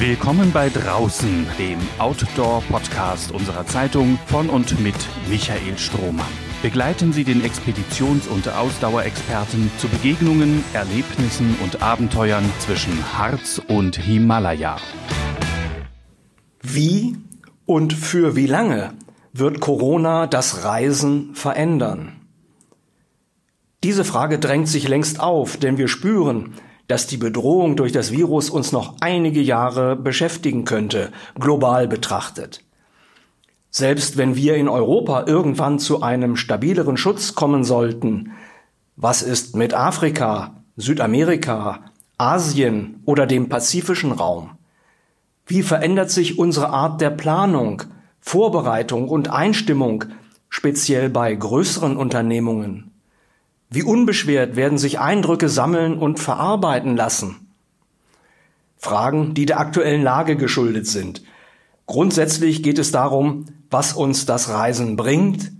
Willkommen bei Draußen, dem Outdoor-Podcast unserer Zeitung von und mit Michael Strohmann. Begleiten Sie den Expeditions- und Ausdauerexperten zu Begegnungen, Erlebnissen und Abenteuern zwischen Harz und Himalaya. Wie und für wie lange wird Corona das Reisen verändern? Diese Frage drängt sich längst auf, denn wir spüren, dass die Bedrohung durch das Virus uns noch einige Jahre beschäftigen könnte, global betrachtet. Selbst wenn wir in Europa irgendwann zu einem stabileren Schutz kommen sollten, was ist mit Afrika, Südamerika, Asien oder dem pazifischen Raum? Wie verändert sich unsere Art der Planung, Vorbereitung und Einstimmung, speziell bei größeren Unternehmungen? Wie unbeschwert werden sich Eindrücke sammeln und verarbeiten lassen? Fragen, die der aktuellen Lage geschuldet sind. Grundsätzlich geht es darum, was uns das Reisen bringt,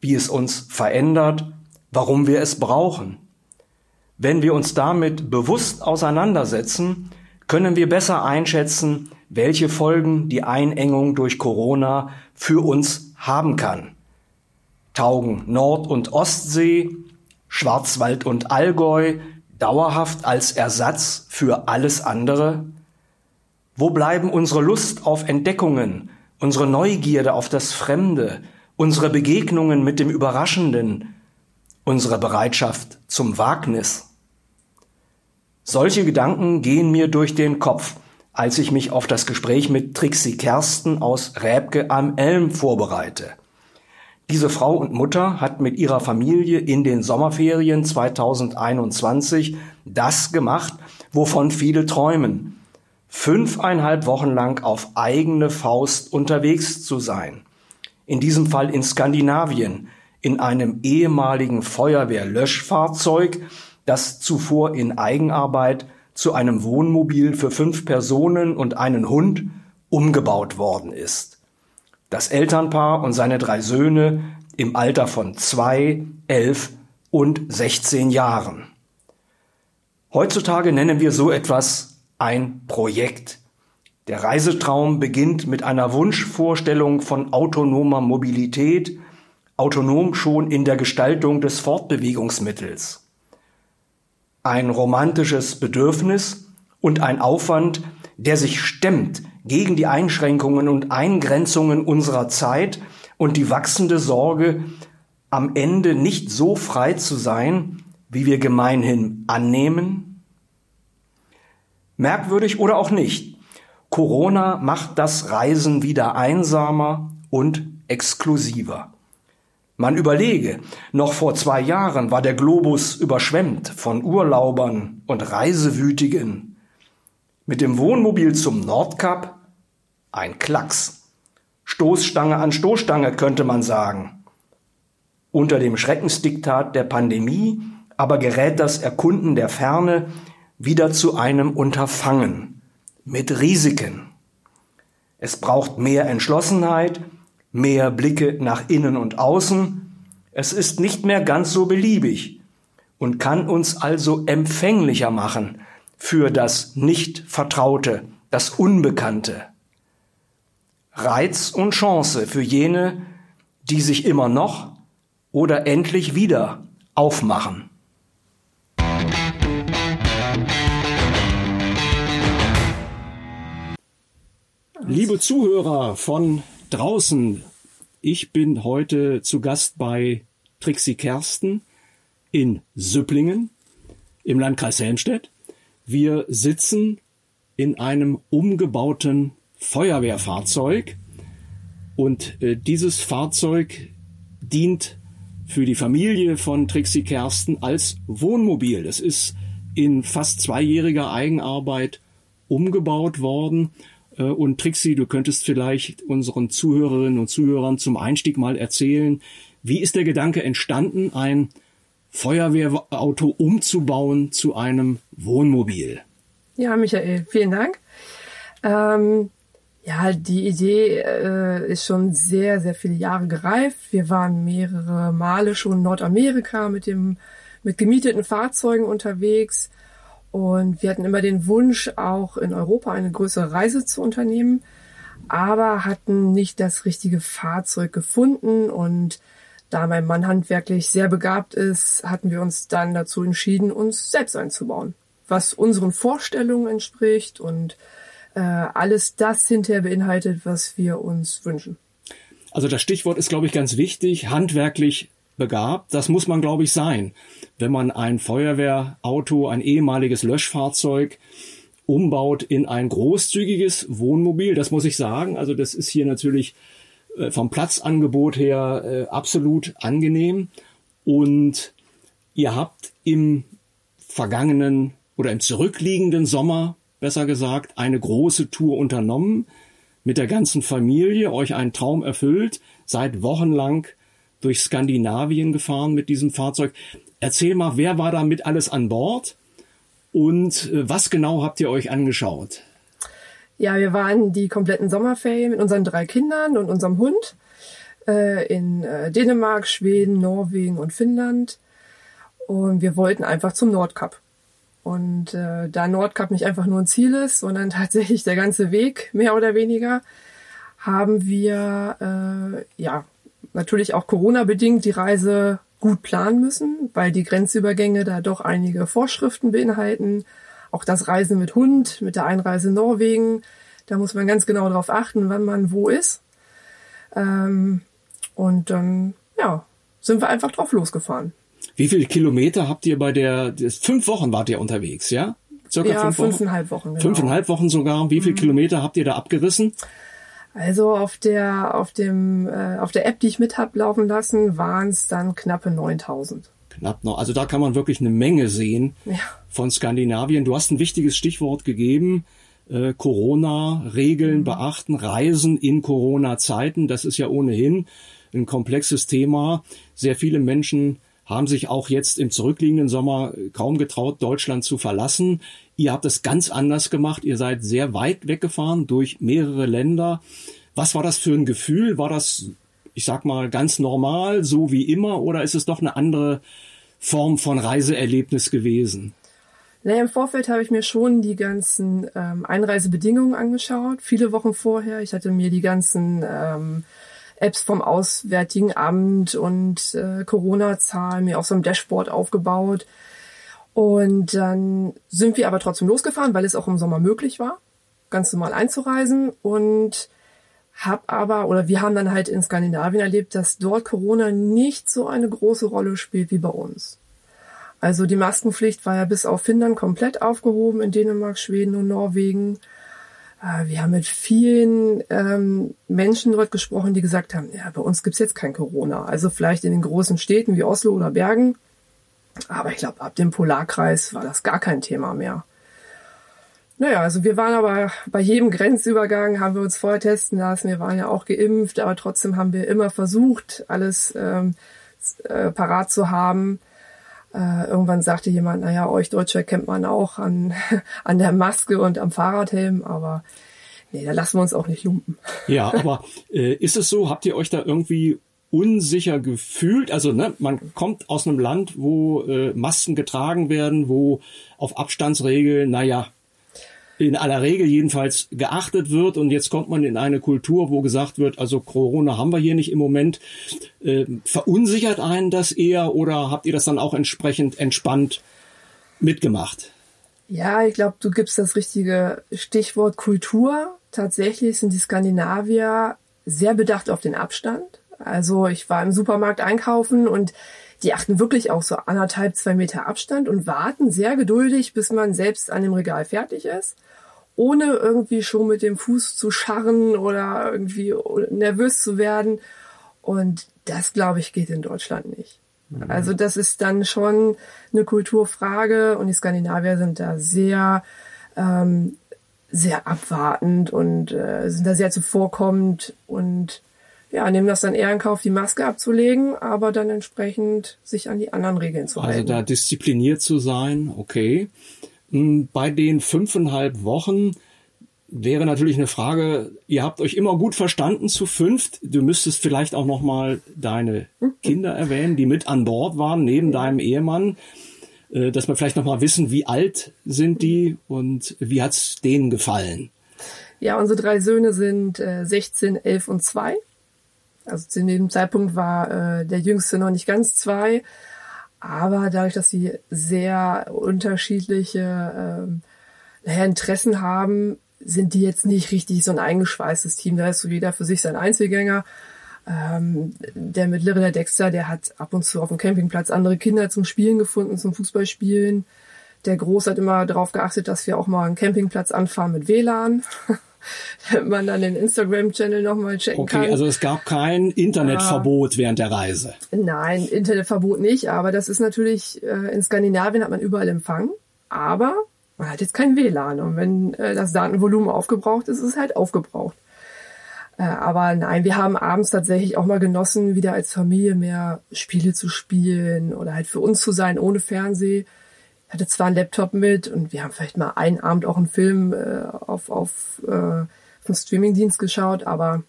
wie es uns verändert, warum wir es brauchen. Wenn wir uns damit bewusst auseinandersetzen, können wir besser einschätzen, welche Folgen die Einengung durch Corona für uns haben kann. Taugen Nord- und Ostsee, Schwarzwald und Allgäu dauerhaft als Ersatz für alles andere? Wo bleiben unsere Lust auf Entdeckungen, unsere Neugierde auf das Fremde, unsere Begegnungen mit dem Überraschenden, unsere Bereitschaft zum Wagnis? Solche Gedanken gehen mir durch den Kopf, als ich mich auf das Gespräch mit Trixie Kersten aus Räbke am Elm vorbereite. Diese Frau und Mutter hat mit ihrer Familie in den Sommerferien 2021 das gemacht, wovon viele träumen. Fünfeinhalb Wochen lang auf eigene Faust unterwegs zu sein. In diesem Fall in Skandinavien, in einem ehemaligen Feuerwehrlöschfahrzeug, das zuvor in Eigenarbeit zu einem Wohnmobil für fünf Personen und einen Hund umgebaut worden ist. Das Elternpaar und seine drei Söhne im Alter von zwei, elf und 16 Jahren. Heutzutage nennen wir so etwas ein Projekt. Der Reisetraum beginnt mit einer Wunschvorstellung von autonomer Mobilität, autonom schon in der Gestaltung des Fortbewegungsmittels. Ein romantisches Bedürfnis und ein Aufwand, der sich stemmt gegen die Einschränkungen und Eingrenzungen unserer Zeit und die wachsende Sorge, am Ende nicht so frei zu sein, wie wir gemeinhin annehmen? Merkwürdig oder auch nicht, Corona macht das Reisen wieder einsamer und exklusiver. Man überlege, noch vor zwei Jahren war der Globus überschwemmt von Urlaubern und Reisewütigen. Mit dem Wohnmobil zum Nordkap ein Klacks. Stoßstange an Stoßstange könnte man sagen. Unter dem Schreckensdiktat der Pandemie aber gerät das Erkunden der Ferne wieder zu einem Unterfangen mit Risiken. Es braucht mehr Entschlossenheit, mehr Blicke nach innen und außen. Es ist nicht mehr ganz so beliebig und kann uns also empfänglicher machen für das Nicht-Vertraute, das Unbekannte. Reiz und Chance für jene, die sich immer noch oder endlich wieder aufmachen. Liebe Zuhörer von draußen, ich bin heute zu Gast bei Trixie Kersten in Süpplingen im Landkreis Helmstedt. Wir sitzen in einem umgebauten Feuerwehrfahrzeug und äh, dieses Fahrzeug dient für die Familie von Trixie Kersten als Wohnmobil. Es ist in fast zweijähriger Eigenarbeit umgebaut worden. Äh, und Trixie, du könntest vielleicht unseren Zuhörerinnen und Zuhörern zum Einstieg mal erzählen, wie ist der Gedanke entstanden, ein Feuerwehrauto umzubauen zu einem Wohnmobil. Ja, Michael, vielen Dank. Ähm, ja, die Idee äh, ist schon sehr, sehr viele Jahre gereift. Wir waren mehrere Male schon in Nordamerika mit dem mit gemieteten Fahrzeugen unterwegs Und wir hatten immer den Wunsch, auch in Europa eine größere Reise zu unternehmen, aber hatten nicht das richtige Fahrzeug gefunden. Und da mein Mann handwerklich sehr begabt ist, hatten wir uns dann dazu entschieden, uns selbst einzubauen, was unseren Vorstellungen entspricht und äh, alles das hinterher beinhaltet, was wir uns wünschen. Also das Stichwort ist, glaube ich, ganz wichtig. Handwerklich begabt. Das muss man, glaube ich, sein, wenn man ein Feuerwehrauto, ein ehemaliges Löschfahrzeug umbaut in ein großzügiges Wohnmobil. Das muss ich sagen. Also das ist hier natürlich äh, vom Platzangebot her äh, absolut angenehm. Und ihr habt im vergangenen oder im zurückliegenden Sommer, besser gesagt, eine große Tour unternommen mit der ganzen Familie, euch einen Traum erfüllt, seid wochenlang durch Skandinavien gefahren mit diesem Fahrzeug. Erzähl mal, wer war da mit alles an Bord und äh, was genau habt ihr euch angeschaut? Ja, wir waren die kompletten Sommerferien mit unseren drei Kindern und unserem Hund äh, in äh, Dänemark, Schweden, Norwegen und Finnland. Und wir wollten einfach zum Nordkap. Und äh, da Nordkap nicht einfach nur ein Ziel ist, sondern tatsächlich der ganze Weg, mehr oder weniger, haben wir äh, ja natürlich auch Corona-bedingt die Reise gut planen müssen, weil die Grenzübergänge da doch einige Vorschriften beinhalten. Auch das Reisen mit Hund, mit der Einreise in Norwegen, da muss man ganz genau darauf achten, wann man wo ist. Ähm, und dann, ja, sind wir einfach drauf losgefahren. Wie viele Kilometer habt ihr bei der, fünf Wochen wart ihr unterwegs, ja? Circa ja, fünf Wochen? fünfeinhalb Wochen. Genau. Fünfeinhalb Wochen sogar. Wie viele mhm. Kilometer habt ihr da abgerissen? Also auf der auf dem äh, auf der App, die ich mit hab laufen lassen, waren es dann knappe 9000. Knapp noch. Also da kann man wirklich eine Menge sehen ja. von Skandinavien. Du hast ein wichtiges Stichwort gegeben. Äh, Corona-Regeln mhm. beachten, Reisen in Corona-Zeiten. Das ist ja ohnehin ein komplexes Thema. Sehr viele Menschen haben sich auch jetzt im zurückliegenden Sommer kaum getraut, Deutschland zu verlassen. Ihr habt es ganz anders gemacht. Ihr seid sehr weit weggefahren durch mehrere Länder. Was war das für ein Gefühl? War das, ich sag mal, ganz normal, so wie immer, oder ist es doch eine andere Form von Reiseerlebnis gewesen? Naja, im Vorfeld habe ich mir schon die ganzen ähm, Einreisebedingungen angeschaut, viele Wochen vorher. Ich hatte mir die ganzen ähm, Apps vom Auswärtigen Amt und äh, Corona-Zahlen mir auf so einem Dashboard aufgebaut. Und dann sind wir aber trotzdem losgefahren, weil es auch im Sommer möglich war, ganz normal einzureisen und hab aber, oder wir haben dann halt in Skandinavien erlebt, dass dort Corona nicht so eine große Rolle spielt wie bei uns. Also die Maskenpflicht war ja bis auf Finnland komplett aufgehoben in Dänemark, Schweden und Norwegen. Äh, wir haben mit vielen ähm, Menschen dort gesprochen, die gesagt haben, ja, bei uns gibt's jetzt kein Corona. Also vielleicht in den großen Städten wie Oslo oder Bergen. Aber ich glaube, ab dem Polarkreis war das gar kein Thema mehr. Naja, also wir waren aber bei jedem Grenzübergang, haben wir uns vorher testen lassen. Wir waren ja auch geimpft, aber trotzdem haben wir immer versucht, alles ähm, äh, parat zu haben. Äh, irgendwann sagte jemand, naja, euch Deutsche kennt man auch an, an der Maske und am Fahrradhelm, aber nee, da lassen wir uns auch nicht lumpen. Ja, aber äh, ist es so, habt ihr euch da irgendwie unsicher gefühlt? Also ne, man kommt aus einem Land, wo äh, Masken getragen werden, wo auf Abstandsregeln, naja, in aller Regel jedenfalls geachtet wird. Und jetzt kommt man in eine Kultur, wo gesagt wird, also Corona haben wir hier nicht im Moment. Äh, verunsichert einen das eher oder habt ihr das dann auch entsprechend entspannt mitgemacht? Ja, ich glaube, du gibst das richtige Stichwort Kultur. Tatsächlich sind die Skandinavier sehr bedacht auf den Abstand. Also ich war im Supermarkt einkaufen und die achten wirklich auch so anderthalb, zwei Meter Abstand und warten sehr geduldig, bis man selbst an dem Regal fertig ist, ohne irgendwie schon mit dem Fuß zu scharren oder irgendwie nervös zu werden. Und das, glaube ich, geht in Deutschland nicht. Mhm. Also das ist dann schon eine Kulturfrage und die Skandinavier sind da sehr, ähm, sehr abwartend und äh, sind da sehr zuvorkommend und ja, nehmen das dann eher in Kauf, die Maske abzulegen, aber dann entsprechend sich an die anderen Regeln zu also halten. Also da diszipliniert zu sein, okay. Hm, bei den fünfeinhalb Wochen wäre natürlich eine Frage, ihr habt euch immer gut verstanden zu fünft. Du müsstest vielleicht auch nochmal deine Kinder erwähnen, die mit an Bord waren, neben deinem Ehemann. äh, dass wir vielleicht noch mal wissen, wie alt sind die und wie hat's denen gefallen? Ja, unsere drei Söhne sind äh, 16, 11 und 2. Also zu dem Zeitpunkt war äh, der Jüngste noch nicht ganz zwei, aber dadurch, dass sie sehr unterschiedliche ähm, Interessen haben, sind die jetzt nicht richtig so ein eingeschweißtes Team. Da ist so jeder für sich sein Einzelgänger. Ähm, der mittlere, der Dexter, der hat ab und zu auf dem Campingplatz andere Kinder zum Spielen gefunden, zum Fußballspielen. Der Groß hat immer darauf geachtet, dass wir auch mal einen Campingplatz anfahren mit WLAN. man dann den Instagram-Channel nochmal checken okay, kann. Okay, also es gab kein Internetverbot während der Reise. Nein, Internetverbot nicht, aber das ist natürlich, äh, in Skandinavien hat man überall Empfang, aber man hat jetzt kein WLAN und wenn äh, das Datenvolumen aufgebraucht ist, ist es halt aufgebraucht. Äh, aber nein, wir haben abends tatsächlich auch mal genossen, wieder als Familie mehr Spiele zu spielen oder halt für uns zu sein, ohne Fernseh. Ich hatte zwar einen Laptop mit und wir haben vielleicht mal einen Abend auch einen Film äh, auf, auf äh, vom Streamingdienst geschaut, aber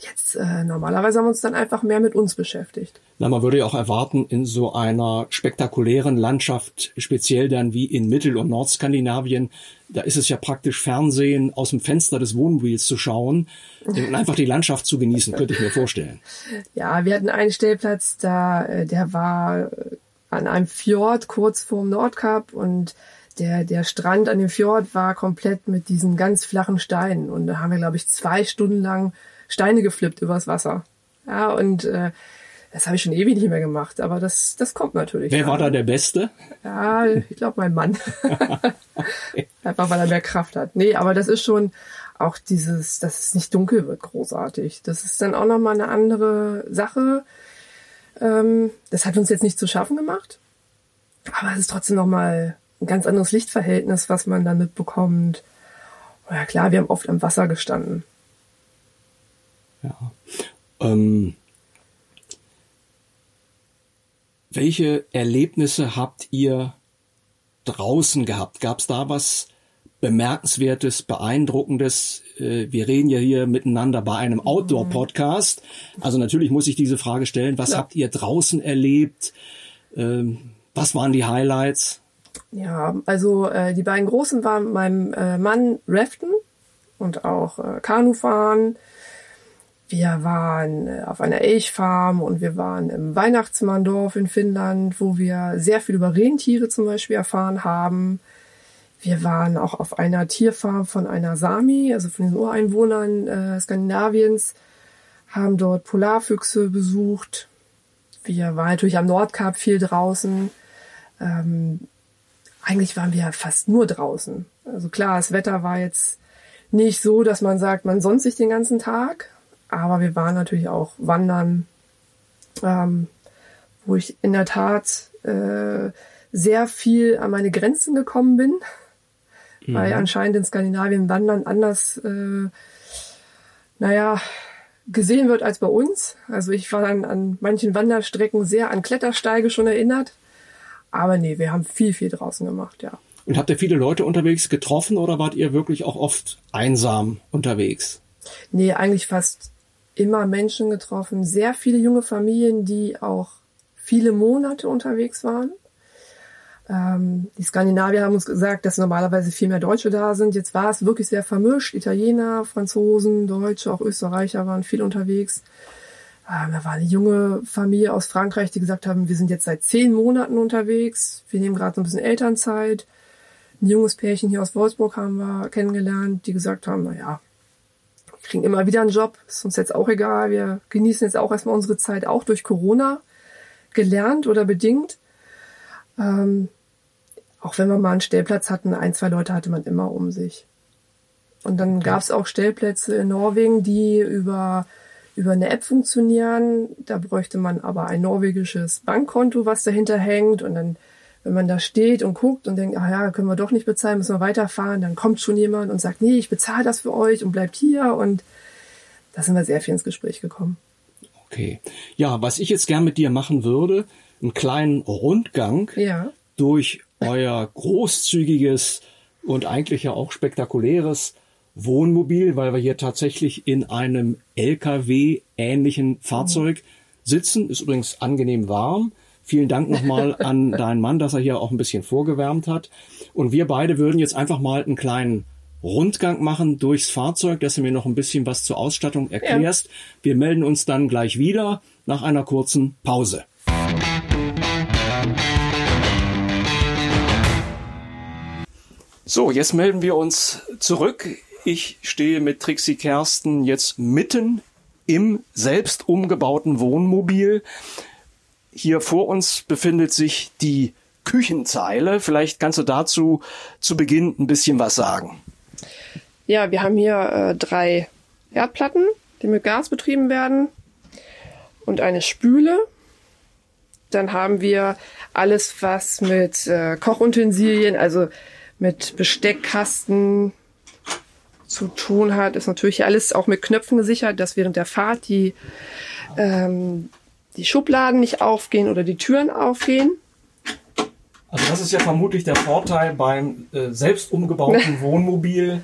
jetzt äh, normalerweise haben wir uns dann einfach mehr mit uns beschäftigt. Na, man würde ja auch erwarten, in so einer spektakulären Landschaft, speziell dann wie in Mittel- und Nordskandinavien, da ist es ja praktisch Fernsehen aus dem Fenster des Wohnmobils zu schauen und einfach die Landschaft zu genießen, könnte ich mir vorstellen. Ja, wir hatten einen Stellplatz, da, äh, der war an einem Fjord kurz vorm Nordkap und der, der Strand an dem Fjord war komplett mit diesen ganz flachen Steinen und da haben wir, glaube ich, zwei Stunden lang Steine geflippt übers Wasser. Ja, und äh, das habe ich schon ewig nicht mehr gemacht, aber das, das kommt natürlich. Wer war da der Beste? Ja, ich glaube mein Mann. Einfach weil er mehr Kraft hat. Nee, aber das ist schon auch dieses, dass es nicht dunkel wird, großartig. Das ist dann auch nochmal eine andere Sache. Ähm, das hat uns jetzt nicht zu schaffen gemacht. Aber es ist trotzdem nochmal ein ganz anderes Lichtverhältnis, was man dann mitbekommt. Ja klar, wir haben oft am Wasser gestanden. Ja. Ähm, welche Erlebnisse habt ihr draußen gehabt? Gab es da was Bemerkenswertes, Beeindruckendes? Äh, wir reden ja hier miteinander bei einem Outdoor-Podcast. Also natürlich muss ich diese Frage stellen. Was ja. habt ihr draußen erlebt? Ähm, was waren die Highlights? Ja, also äh, die beiden Großen waren meinem äh, Mann Raften und auch äh, Kanufahren. Wir waren äh, auf einer Elchfarm und wir waren im Weihnachtsmanndorf in Finnland, wo wir sehr viel über Rentiere zum Beispiel erfahren haben. Wir waren auch auf einer Tierfarm von einer Sami, also von den Ureinwohnern äh, Skandinaviens, haben dort Polarfüchse besucht. Wir waren natürlich am Nordkap viel draußen. Ähm, eigentlich waren wir fast nur draußen. Also klar, das Wetter war jetzt nicht so, dass man sagt, man sonnt sich den ganzen Tag, aber wir waren natürlich auch wandern, ähm, wo ich in der Tat äh, sehr viel an meine Grenzen gekommen bin, mhm. weil anscheinend in Skandinavien Wandern anders, äh, naja, gesehen wird als bei uns. Also ich war dann an manchen Wanderstrecken sehr an Klettersteige schon erinnert. Aber nee, wir haben viel, viel draußen gemacht, ja. Und habt ihr viele Leute unterwegs getroffen oder wart ihr wirklich auch oft einsam unterwegs? Nee, eigentlich fast immer Menschen getroffen, sehr viele junge Familien, die auch viele Monate unterwegs waren. Ähm, die Skandinavier haben uns gesagt, dass normalerweise viel mehr Deutsche da sind. Jetzt war es wirklich sehr vermischt. Italiener, Franzosen, Deutsche, auch Österreicher waren viel unterwegs. Ähm, da war eine junge Familie aus Frankreich, die gesagt haben, wir sind jetzt seit zehn Monaten unterwegs. Wir nehmen gerade so ein bisschen Elternzeit. Ein junges Pärchen hier aus Wolfsburg haben wir kennengelernt, die gesagt haben, na ja, kriegen immer wieder einen Job, ist uns jetzt auch egal. Wir genießen jetzt auch erstmal unsere Zeit, auch durch Corona gelernt oder bedingt. Ähm, auch wenn wir mal einen Stellplatz hatten, ein, zwei Leute hatte man immer um sich. Und dann okay. gab es auch Stellplätze in Norwegen, die über, über eine App funktionieren. Da bräuchte man aber ein norwegisches Bankkonto, was dahinter hängt. Und dann wenn man da steht und guckt und denkt, ah ja, können wir doch nicht bezahlen, müssen wir weiterfahren, dann kommt schon jemand und sagt, nee, ich bezahle das für euch und bleibt hier und da sind wir sehr viel ins Gespräch gekommen. Okay. Ja, was ich jetzt gern mit dir machen würde, einen kleinen Rundgang ja. durch euer großzügiges und eigentlich ja auch spektakuläres Wohnmobil, weil wir hier tatsächlich in einem LKW-ähnlichen Fahrzeug sitzen. Ist übrigens angenehm warm Vielen Dank nochmal an deinen Mann, dass er hier auch ein bisschen vorgewärmt hat. Und wir beide würden jetzt einfach mal einen kleinen Rundgang machen durchs Fahrzeug, dass du mir noch ein bisschen was zur Ausstattung erklärst. Ja. Wir melden uns dann gleich wieder nach einer kurzen Pause. So, jetzt melden wir uns zurück. Ich stehe mit Trixie Kersten jetzt mitten im selbst umgebauten Wohnmobil. Hier vor uns befindet sich die Küchenzeile. Vielleicht kannst du dazu zu Beginn ein bisschen was sagen. Ja, wir haben hier äh, drei Erdplatten, die mit Gas betrieben werden und eine Spüle. Dann haben wir alles, was mit äh, Kochutensilien, also mit Besteckkasten zu tun hat, ist natürlich alles auch mit Knöpfen gesichert, dass während der Fahrt die, ähm, die Schubladen nicht aufgehen oder die Türen aufgehen. Also das ist ja vermutlich der Vorteil beim äh, selbst umgebauten Wohnmobil,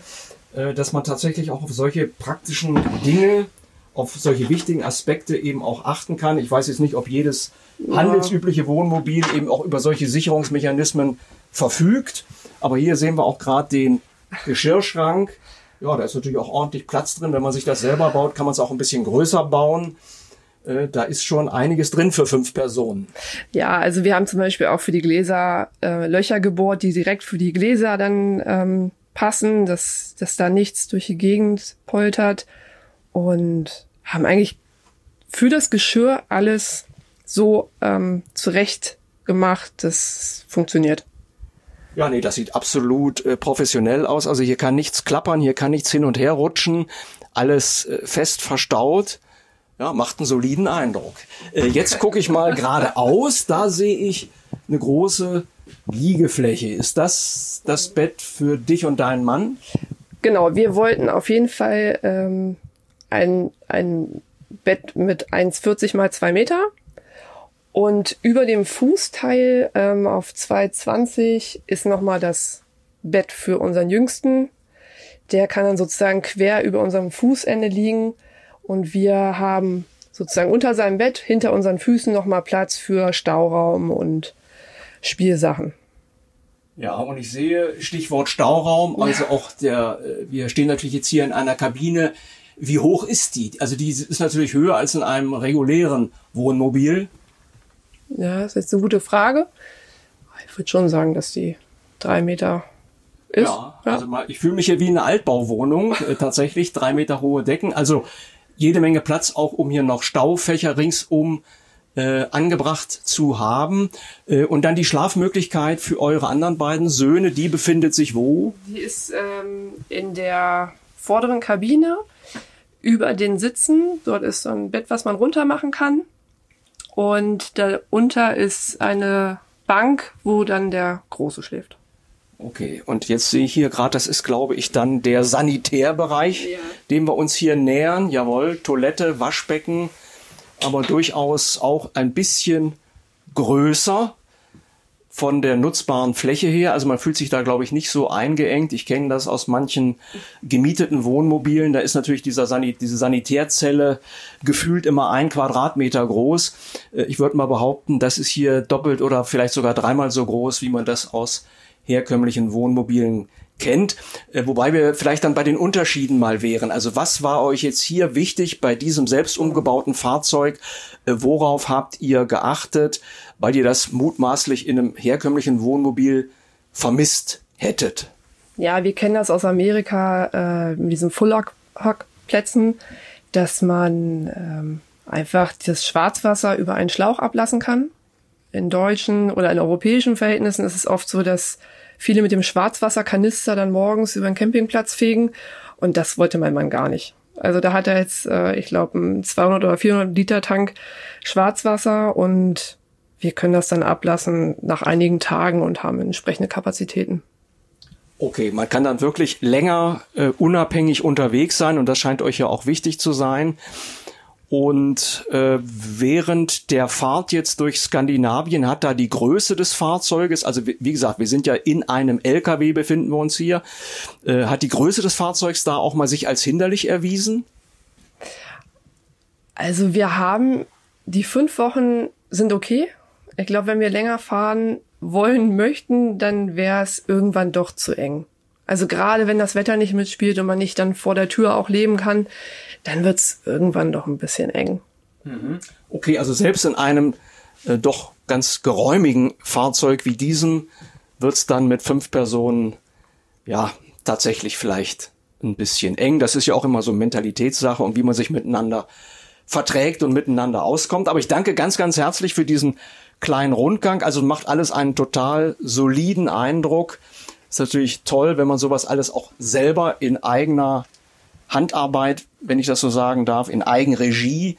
äh, dass man tatsächlich auch auf solche praktischen Dinge, auf solche wichtigen Aspekte eben auch achten kann. Ich weiß jetzt nicht, ob jedes handelsübliche Wohnmobil eben auch über solche Sicherungsmechanismen verfügt. Aber hier sehen wir auch gerade den Geschirrschrank. Ja, da ist natürlich auch ordentlich Platz drin. Wenn man sich das selber baut, kann man es auch ein bisschen größer bauen. Äh, da ist schon einiges drin für fünf Personen. Ja, also wir haben zum Beispiel auch für die Gläser äh, Löcher gebohrt, die direkt für die Gläser dann ähm, passen, dass, dass da nichts durch die Gegend poltert. Und haben eigentlich für das Geschirr alles so ähm, zurecht gemacht, das funktioniert. Ja, nee, das sieht absolut äh, professionell aus. Also hier kann nichts klappern, hier kann nichts hin und her rutschen. Alles äh, fest verstaut. Ja, macht einen soliden Eindruck. Äh, jetzt gucke ich mal geradeaus. Da sehe ich eine große Liegefläche. Ist das das Bett für dich und deinen Mann? Genau, wir wollten auf jeden Fall ähm, ein, ein Bett mit 1,40 mal 2 Meter und über dem Fußteil ähm, auf 220 ist nochmal das Bett für unseren Jüngsten. Der kann dann sozusagen quer über unserem Fußende liegen und wir haben sozusagen unter seinem Bett hinter unseren Füßen nochmal Platz für Stauraum und Spielsachen. Ja, und ich sehe Stichwort Stauraum, also auch der, äh, wir stehen natürlich jetzt hier in einer Kabine. Wie hoch ist die? Also die ist natürlich höher als in einem regulären Wohnmobil. Ja, das ist jetzt eine gute Frage. Ich würde schon sagen, dass die drei Meter ist. Ja, ja. also mal, ich fühle mich hier wie eine Altbauwohnung, äh, tatsächlich drei Meter hohe Decken. Also jede Menge Platz auch, um hier noch Staufächer ringsum äh, angebracht zu haben. Äh, und dann die Schlafmöglichkeit für eure anderen beiden Söhne, die befindet sich wo? Die ist ähm, in der vorderen Kabine über den Sitzen. Dort ist so ein Bett, was man runter machen kann. Und darunter ist eine Bank, wo dann der Große schläft. Okay, und jetzt sehe ich hier gerade, das ist, glaube ich, dann der Sanitärbereich, ja. dem wir uns hier nähern. Jawohl, Toilette, Waschbecken, aber durchaus auch ein bisschen größer von der nutzbaren Fläche her. Also man fühlt sich da, glaube ich, nicht so eingeengt. Ich kenne das aus manchen gemieteten Wohnmobilen. Da ist natürlich dieser Sanit diese Sanitärzelle gefühlt immer ein Quadratmeter groß. Äh, ich würde mal behaupten, das ist hier doppelt oder vielleicht sogar dreimal so groß, wie man das aus herkömmlichen Wohnmobilen kennt, äh, wobei wir vielleicht dann bei den Unterschieden mal wären. Also was war euch jetzt hier wichtig bei diesem selbst umgebauten Fahrzeug? Äh, worauf habt ihr geachtet? Weil ihr das mutmaßlich in einem herkömmlichen Wohnmobil vermisst hättet? Ja, wir kennen das aus Amerika äh, mit diesen Full-Hock-Plätzen, dass man ähm, einfach das Schwarzwasser über einen Schlauch ablassen kann. In deutschen oder in europäischen Verhältnissen ist es oft so, dass viele mit dem Schwarzwasserkanister dann morgens über den Campingplatz fegen und das wollte mein Mann gar nicht. Also da hat er jetzt, äh, ich glaube, einen 200 oder 400 Liter Tank Schwarzwasser und wir können das dann ablassen nach einigen Tagen und haben entsprechende Kapazitäten. Okay, man kann dann wirklich länger äh, unabhängig unterwegs sein und das scheint euch ja auch wichtig zu sein. Und äh, während der Fahrt jetzt durch Skandinavien hat da die Größe des Fahrzeuges, also wie gesagt, wir sind ja in einem LKW befinden wir uns hier, äh, hat die Größe des Fahrzeugs da auch mal sich als hinderlich erwiesen? Also wir haben die fünf Wochen sind okay Ich glaube, wenn wir länger fahren wollen möchten, dann wäre es irgendwann doch zu eng. Also gerade wenn das Wetter nicht mitspielt und man nicht dann vor der Tür auch leben kann, dann wird's irgendwann doch ein bisschen eng. Mhm. Okay, also selbst in einem äh, doch ganz geräumigen Fahrzeug wie diesem wird's dann mit fünf Personen ja tatsächlich vielleicht ein bisschen eng. Das ist ja auch immer so Mentalitätssache und wie man sich miteinander verträgt und miteinander auskommt. Aber ich danke ganz, ganz herzlich für diesen kleinen Rundgang. Also macht alles einen total soliden Eindruck. Ist natürlich toll, wenn man sowas alles auch selber in eigener Handarbeit, wenn ich das so sagen darf, in Eigenregie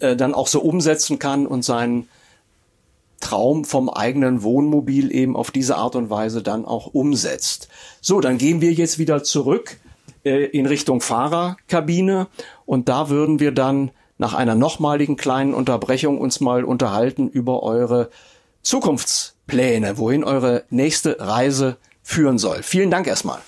äh, dann auch so umsetzen kann und seinen Traum vom eigenen Wohnmobil eben auf diese Art und Weise dann auch umsetzt. So, dann gehen wir jetzt wieder zurück äh, in Richtung Fahrerkabine und da würden wir dann nach einer nochmaligen kleinen Unterbrechung uns mal unterhalten über eure Zukunftspläne, wohin eure nächste Reise führen soll. Vielen Dank erstmal.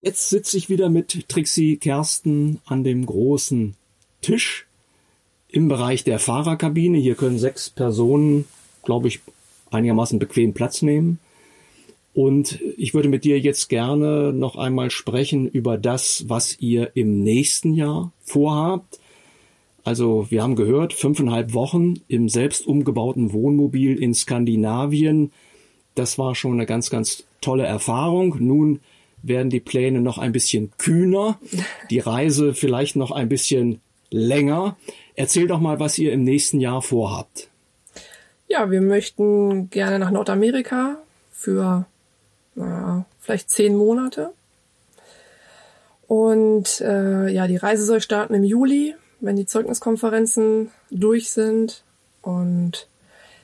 Jetzt sitze ich wieder mit Trixie Kersten an dem großen Tisch im Bereich der Fahrerkabine. Hier können sechs Personen, glaube ich, einigermaßen bequem Platz nehmen. Und ich würde mit dir jetzt gerne noch einmal sprechen über das, was ihr im nächsten Jahr vorhabt. Also wir haben gehört, fünfeinhalb Wochen im selbst umgebauten Wohnmobil in Skandinavien. Das war schon eine ganz, ganz tolle Erfahrung. Nun werden die Pläne noch ein bisschen kühner, die Reise vielleicht noch ein bisschen länger. Erzähl doch mal, was ihr im nächsten Jahr vorhabt. Ja, wir möchten gerne nach Nordamerika für naja, vielleicht zehn Monate. Und äh, ja, die Reise soll starten im Juli wenn die Zeugniskonferenzen durch sind. Und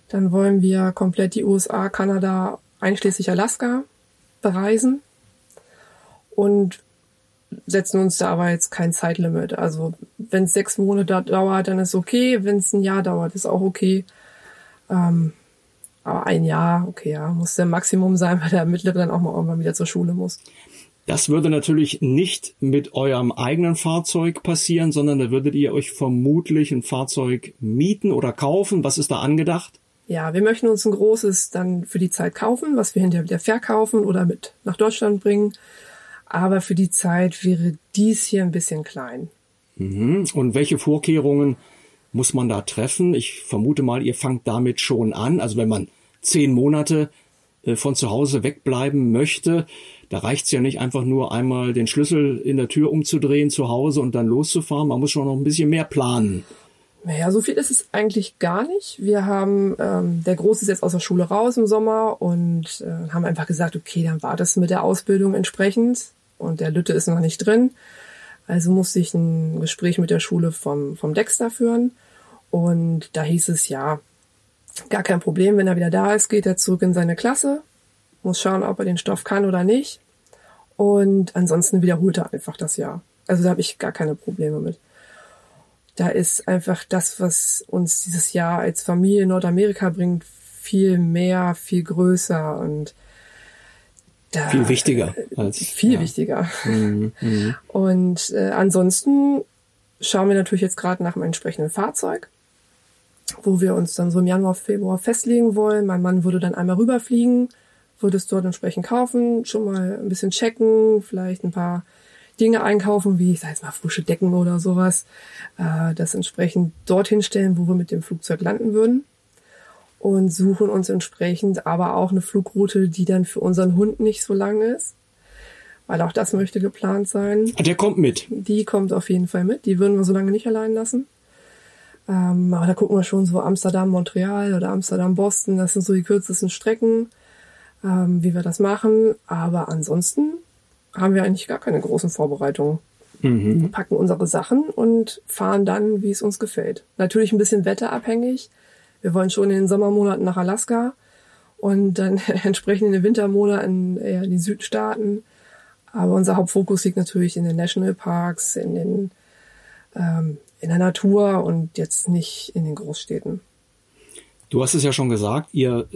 dann wollen wir komplett die USA, Kanada, einschließlich Alaska bereisen. Und setzen uns da aber jetzt kein Zeitlimit. Also wenn es sechs Monate dauert, dann ist okay. Wenn es ein Jahr dauert, ist auch okay. Ähm, aber ein Jahr, okay, ja, muss der Maximum sein, weil der Mittlere dann auch mal irgendwann wieder zur Schule muss. Das würde natürlich nicht mit eurem eigenen Fahrzeug passieren, sondern da würdet ihr euch vermutlich ein Fahrzeug mieten oder kaufen. Was ist da angedacht? Ja, wir möchten uns ein großes dann für die Zeit kaufen, was wir hinterher wieder verkaufen oder mit nach Deutschland bringen. Aber für die Zeit wäre dies hier ein bisschen klein. Mhm. Und welche Vorkehrungen muss man da treffen? Ich vermute mal, ihr fangt damit schon an. Also wenn man zehn Monate äh, von zu Hause wegbleiben möchte, da reicht's ja nicht einfach nur einmal den Schlüssel in der Tür umzudrehen zu Hause und dann loszufahren. Man muss schon noch ein bisschen mehr planen. Naja, so viel ist es eigentlich gar nicht. Wir haben, ähm, der Große ist jetzt aus der Schule raus im Sommer und äh, haben einfach gesagt, okay, dann war das mit der Ausbildung entsprechend und der Lütte ist noch nicht drin. Also musste ich ein Gespräch mit der Schule vom, vom Dexter führen und da hieß es ja, gar kein Problem, wenn er wieder da ist, geht er zurück in seine Klasse, muss schauen, ob er den Stoff kann oder nicht. Und ansonsten wiederholt er einfach das Jahr. Also da habe ich gar keine Probleme mit. Da ist einfach das, was uns dieses Jahr als Familie in Nordamerika bringt, viel mehr, viel größer und da, viel wichtiger als viel ja. wichtiger. Mhm, mhm. Und äh, ansonsten schauen wir natürlich jetzt gerade nach einem entsprechenden Fahrzeug, wo wir uns dann so im Januar, Februar festlegen wollen. Mein Mann würde dann einmal rüberfliegen, würde es dort entsprechend kaufen, schon mal ein bisschen checken, vielleicht ein paar Dinge einkaufen, wie ich sage jetzt mal frische Decken oder sowas, äh, das entsprechend dorthin stellen, wo wir mit dem Flugzeug landen würden und suchen uns entsprechend aber auch eine Flugroute, die dann für unseren Hund nicht so lang ist, weil auch das möchte geplant sein. Der kommt mit. Die kommt auf jeden Fall mit. Die würden wir so lange nicht allein lassen. Ähm, aber da gucken wir schon so Amsterdam, Montreal oder Amsterdam, Boston. Das sind so die kürzesten Strecken ähm, wie wir das machen. Aber ansonsten haben wir eigentlich gar keine großen Vorbereitungen. Mhm. Wir packen unsere Sachen und fahren dann, wie es uns gefällt. Natürlich ein bisschen wetterabhängig. Wir wollen schon in den Sommermonaten nach Alaska und dann entsprechend in den Wintermonaten eher in die Südstaaten. Aber unser Hauptfokus liegt natürlich in den Nationalparks, in den ähm, in der Natur und jetzt nicht in den Großstädten. Du hast es ja schon gesagt, ihr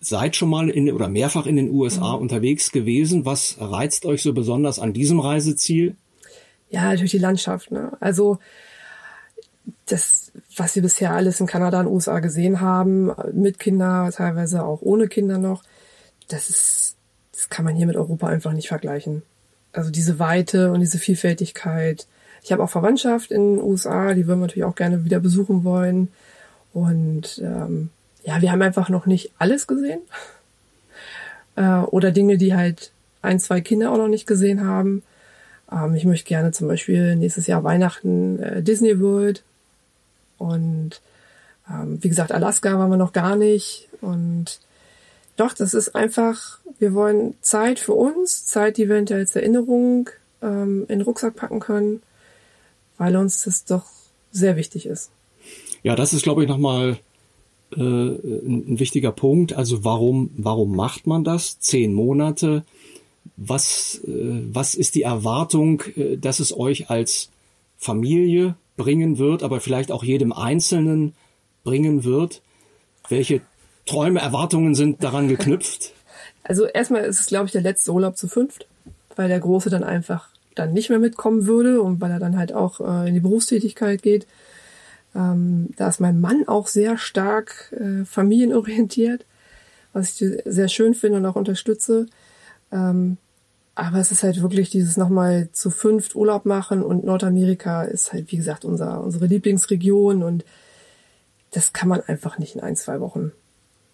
seid schon mal in oder mehrfach in den USA mhm. unterwegs gewesen. Was reizt euch so besonders an diesem Reiseziel? Ja, natürlich die Landschaft. Ne? Also das, was wir bisher alles in Kanada und USA gesehen haben, mit Kindern, teilweise auch ohne Kinder noch, das ist, das kann man hier mit Europa einfach nicht vergleichen. Also diese Weite und diese Vielfältigkeit. Ich habe auch Verwandtschaft in den USA, die würden wir natürlich auch gerne wieder besuchen wollen. Und ähm, ja, wir haben einfach noch nicht alles gesehen. Äh, oder Dinge, die halt ein, zwei Kinder auch noch nicht gesehen haben. Ähm, ich möchte gerne zum Beispiel nächstes Jahr Weihnachten äh, Disney World. Und ähm, wie gesagt, Alaska waren wir noch gar nicht. Und doch, das ist einfach, wir wollen Zeit für uns, Zeit, die wir hinter als Erinnerung ähm, in den Rucksack packen können, weil uns das doch sehr wichtig ist. Ja, das ist, glaube ich, nochmal äh, ein wichtiger Punkt. Also warum, warum macht man das? Zehn Monate. Was, äh, was ist die Erwartung, äh, dass es euch als Familie bringen wird, aber vielleicht auch jedem Einzelnen bringen wird? Welche Träume, Erwartungen sind daran geknüpft? Also erstmal ist es, glaube ich, der letzte Urlaub zu fünft, weil der Große dann einfach dann nicht mehr mitkommen würde und weil er dann halt auch äh, in die Berufstätigkeit geht. Ähm, da ist mein Mann auch sehr stark äh, familienorientiert, was ich sehr schön finde und auch unterstütze. Ähm, aber es ist halt wirklich dieses nochmal zu fünft Urlaub machen und Nordamerika ist halt, wie gesagt, unser, unsere Lieblingsregion und das kann man einfach nicht in ein, zwei Wochen.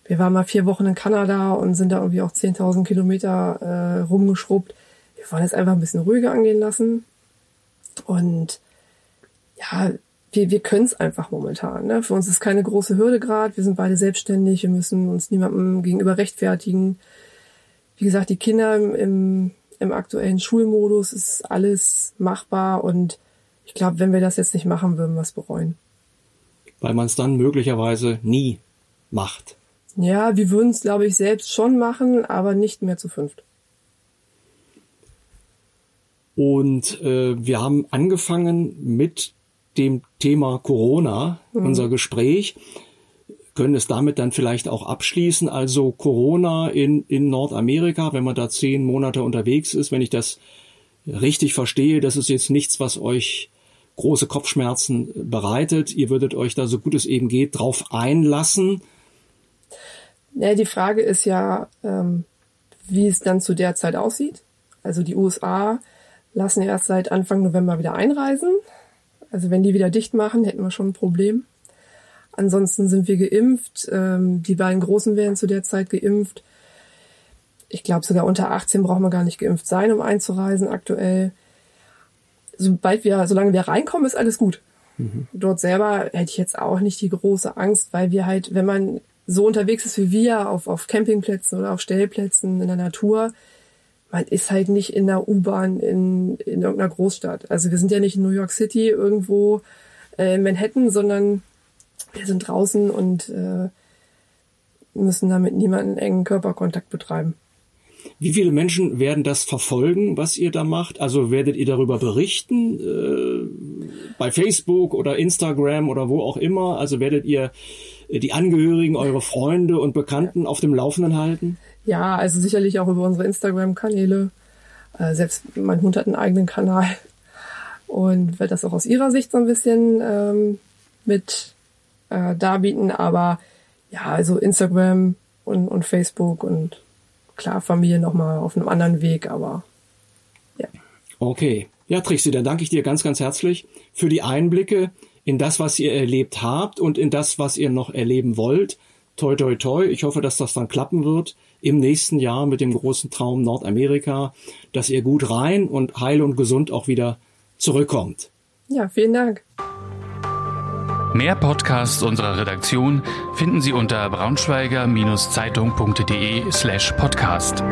Wir waren mal vier Wochen in Kanada und sind da irgendwie auch 10.000 Kilometer äh, rumgeschrubbt. Wir wollen es einfach ein bisschen ruhiger angehen lassen. Und ja, wir, wir können es einfach momentan. Ne? Für uns ist keine große Hürde gerade. Wir sind beide selbstständig. Wir müssen uns niemandem gegenüber rechtfertigen. Wie gesagt, die Kinder im, im, im aktuellen Schulmodus ist alles machbar. Und ich glaube, wenn wir das jetzt nicht machen, würden wir es bereuen. Weil man es dann möglicherweise nie macht. Ja, wir würden es, glaube ich, selbst schon machen, aber nicht mehr zu fünft. Und äh, wir haben angefangen mit dem Thema Corona, mhm. unser Gespräch, können es damit dann vielleicht auch abschließen. Also Corona in, in Nordamerika, wenn man da zehn Monate unterwegs ist, wenn ich das richtig verstehe, das ist jetzt nichts, was euch große Kopfschmerzen bereitet. Ihr würdet euch da so gut es eben geht drauf einlassen. Ja, die Frage ist ja, ähm, wie es dann zu der Zeit aussieht. Also die USA lassen erst seit Anfang November wieder einreisen. Also wenn die wieder dicht machen, hätten wir schon ein Problem. Ansonsten sind wir geimpft. Ähm, die beiden Großen werden zu der Zeit geimpft. Ich glaube, sogar unter 18 braucht man gar nicht geimpft sein, um einzureisen aktuell. Sobald wir, solange wir reinkommen, ist alles gut. Mhm. Dort selber hätte ich jetzt auch nicht die große Angst, weil wir halt, wenn man so unterwegs ist wie wir, auf, auf Campingplätzen oder auf Stellplätzen in der Natur, man ist halt nicht in der U-Bahn in, in irgendeiner Großstadt. Also wir sind ja nicht in New York City irgendwo äh, in Manhattan, sondern wir sind draußen und äh, müssen damit niemanden engen Körperkontakt betreiben. Wie viele Menschen werden das verfolgen, was ihr da macht? Also werdet ihr darüber berichten äh, bei Facebook oder Instagram oder wo auch immer? Also werdet ihr die Angehörigen, eure Freunde und Bekannten auf dem Laufenden halten? Ja, also sicherlich auch über unsere Instagram-Kanäle. Äh, selbst mein Hund hat einen eigenen Kanal und werde das auch aus ihrer Sicht so ein bisschen ähm, mit äh, darbieten. Aber ja, also Instagram und, und Facebook und klar Familie nochmal auf einem anderen Weg, aber ja. Okay. Ja, Trixie, dann danke ich dir ganz, ganz herzlich für die Einblicke in das, was ihr erlebt habt und in das, was ihr noch erleben wollt. Toi, toi, toi. Ich hoffe, dass das dann klappen wird im nächsten Jahr mit dem großen Traum Nordamerika, dass ihr gut rein und heil und gesund auch wieder zurückkommt. Ja, vielen Dank. Mehr Podcasts unserer Redaktion finden Sie unter braunschweiger-zeitung.de slash podcast.